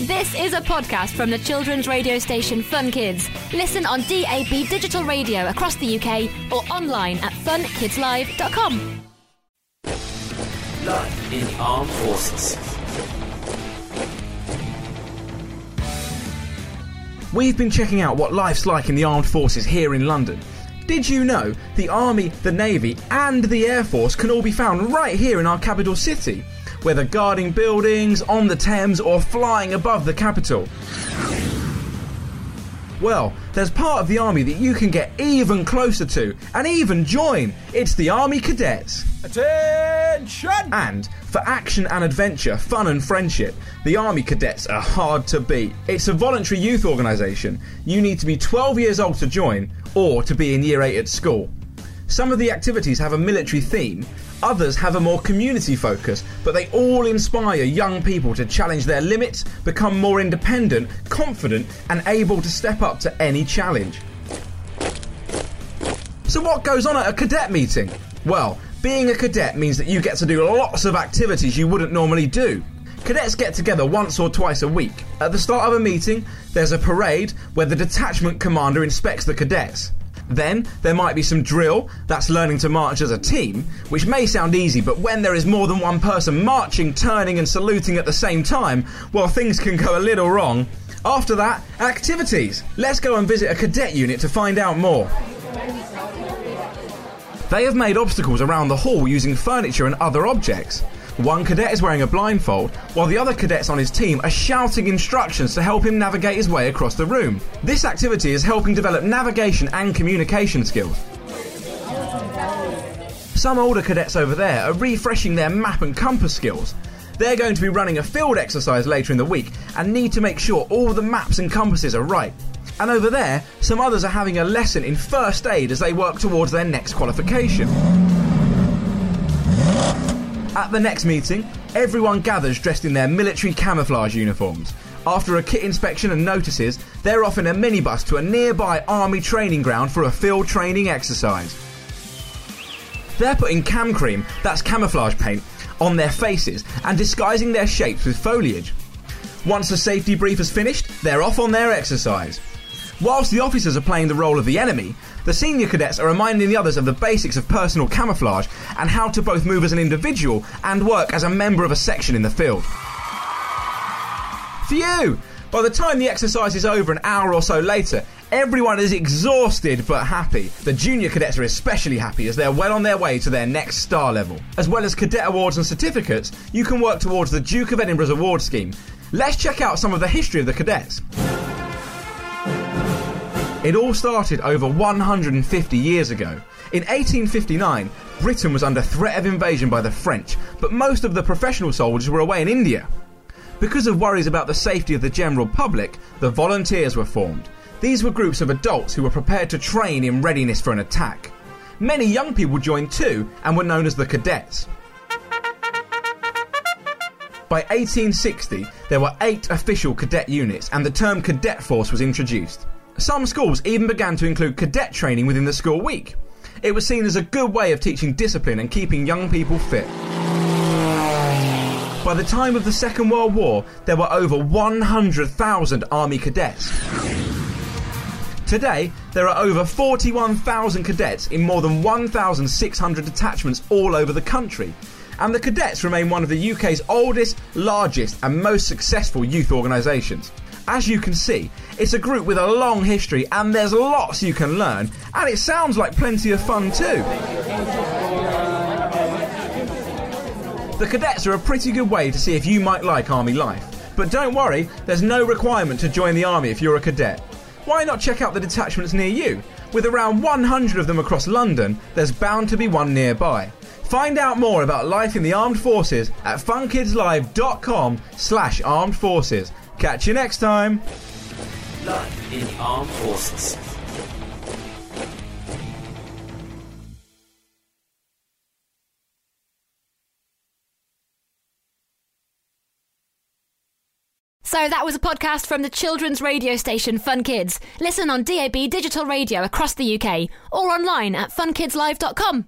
This is a podcast from the children's radio station Fun Kids. Listen on DAB digital radio across the UK or online at funkidslive.com. Life in the Armed Forces. We've been checking out what life's like in the armed forces here in London. Did you know the Army, the Navy, and the Air Force can all be found right here in our capital city? Whether guarding buildings, on the Thames, or flying above the capital. Well, there's part of the Army that you can get even closer to and even join. It's the Army Cadets. Attention! And for action and adventure, fun and friendship, the Army Cadets are hard to beat. It's a voluntary youth organisation. You need to be 12 years old to join or to be in year 8 at school. Some of the activities have a military theme, others have a more community focus, but they all inspire young people to challenge their limits, become more independent, confident, and able to step up to any challenge. So, what goes on at a cadet meeting? Well, being a cadet means that you get to do lots of activities you wouldn't normally do. Cadets get together once or twice a week. At the start of a meeting, there's a parade where the detachment commander inspects the cadets. Then there might be some drill, that's learning to march as a team, which may sound easy, but when there is more than one person marching, turning, and saluting at the same time, well, things can go a little wrong. After that, activities. Let's go and visit a cadet unit to find out more. They have made obstacles around the hall using furniture and other objects. One cadet is wearing a blindfold, while the other cadets on his team are shouting instructions to help him navigate his way across the room. This activity is helping develop navigation and communication skills. Some older cadets over there are refreshing their map and compass skills. They're going to be running a field exercise later in the week and need to make sure all the maps and compasses are right. And over there, some others are having a lesson in first aid as they work towards their next qualification. At the next meeting, everyone gathers dressed in their military camouflage uniforms. After a kit inspection and notices, they're off in a minibus to a nearby army training ground for a field training exercise. They're putting cam cream, that's camouflage paint, on their faces and disguising their shapes with foliage. Once the safety brief is finished, they're off on their exercise. Whilst the officers are playing the role of the enemy, the senior cadets are reminding the others of the basics of personal camouflage and how to both move as an individual and work as a member of a section in the field. Phew! By the time the exercise is over an hour or so later, everyone is exhausted but happy. The junior cadets are especially happy as they're well on their way to their next star level. As well as cadet awards and certificates, you can work towards the Duke of Edinburgh's award scheme. Let's check out some of the history of the cadets. It all started over 150 years ago. In 1859, Britain was under threat of invasion by the French, but most of the professional soldiers were away in India. Because of worries about the safety of the general public, the volunteers were formed. These were groups of adults who were prepared to train in readiness for an attack. Many young people joined too and were known as the cadets. By 1860, there were eight official cadet units, and the term cadet force was introduced. Some schools even began to include cadet training within the school week. It was seen as a good way of teaching discipline and keeping young people fit. By the time of the Second World War, there were over 100,000 Army cadets. Today, there are over 41,000 cadets in more than 1,600 detachments all over the country. And the cadets remain one of the UK's oldest, largest, and most successful youth organisations. As you can see, it's a group with a long history and there's lots you can learn, and it sounds like plenty of fun too. The cadets are a pretty good way to see if you might like army life. But don't worry, there's no requirement to join the army if you're a cadet. Why not check out the detachments near you? With around 100 of them across London, there's bound to be one nearby. Find out more about life in the armed forces at funkidslive.com slash armed forces. Catch you next time. Life in the Armed Forces. So that was a podcast from the children's radio station Fun Kids. Listen on DAB digital radio across the UK or online at funkidslive.com.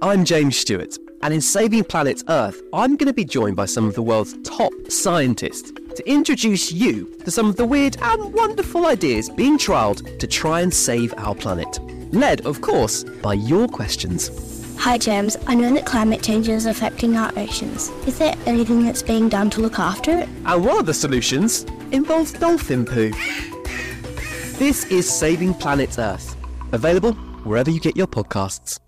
I'm James Stewart, and in Saving Planet Earth, I'm going to be joined by some of the world's top scientists. To introduce you to some of the weird and wonderful ideas being trialled to try and save our planet. Led, of course, by your questions. Hi James, I know that climate change is affecting our oceans. Is there anything that's being done to look after it? And one of the solutions involves dolphin poo. This is Saving Planet Earth, available wherever you get your podcasts.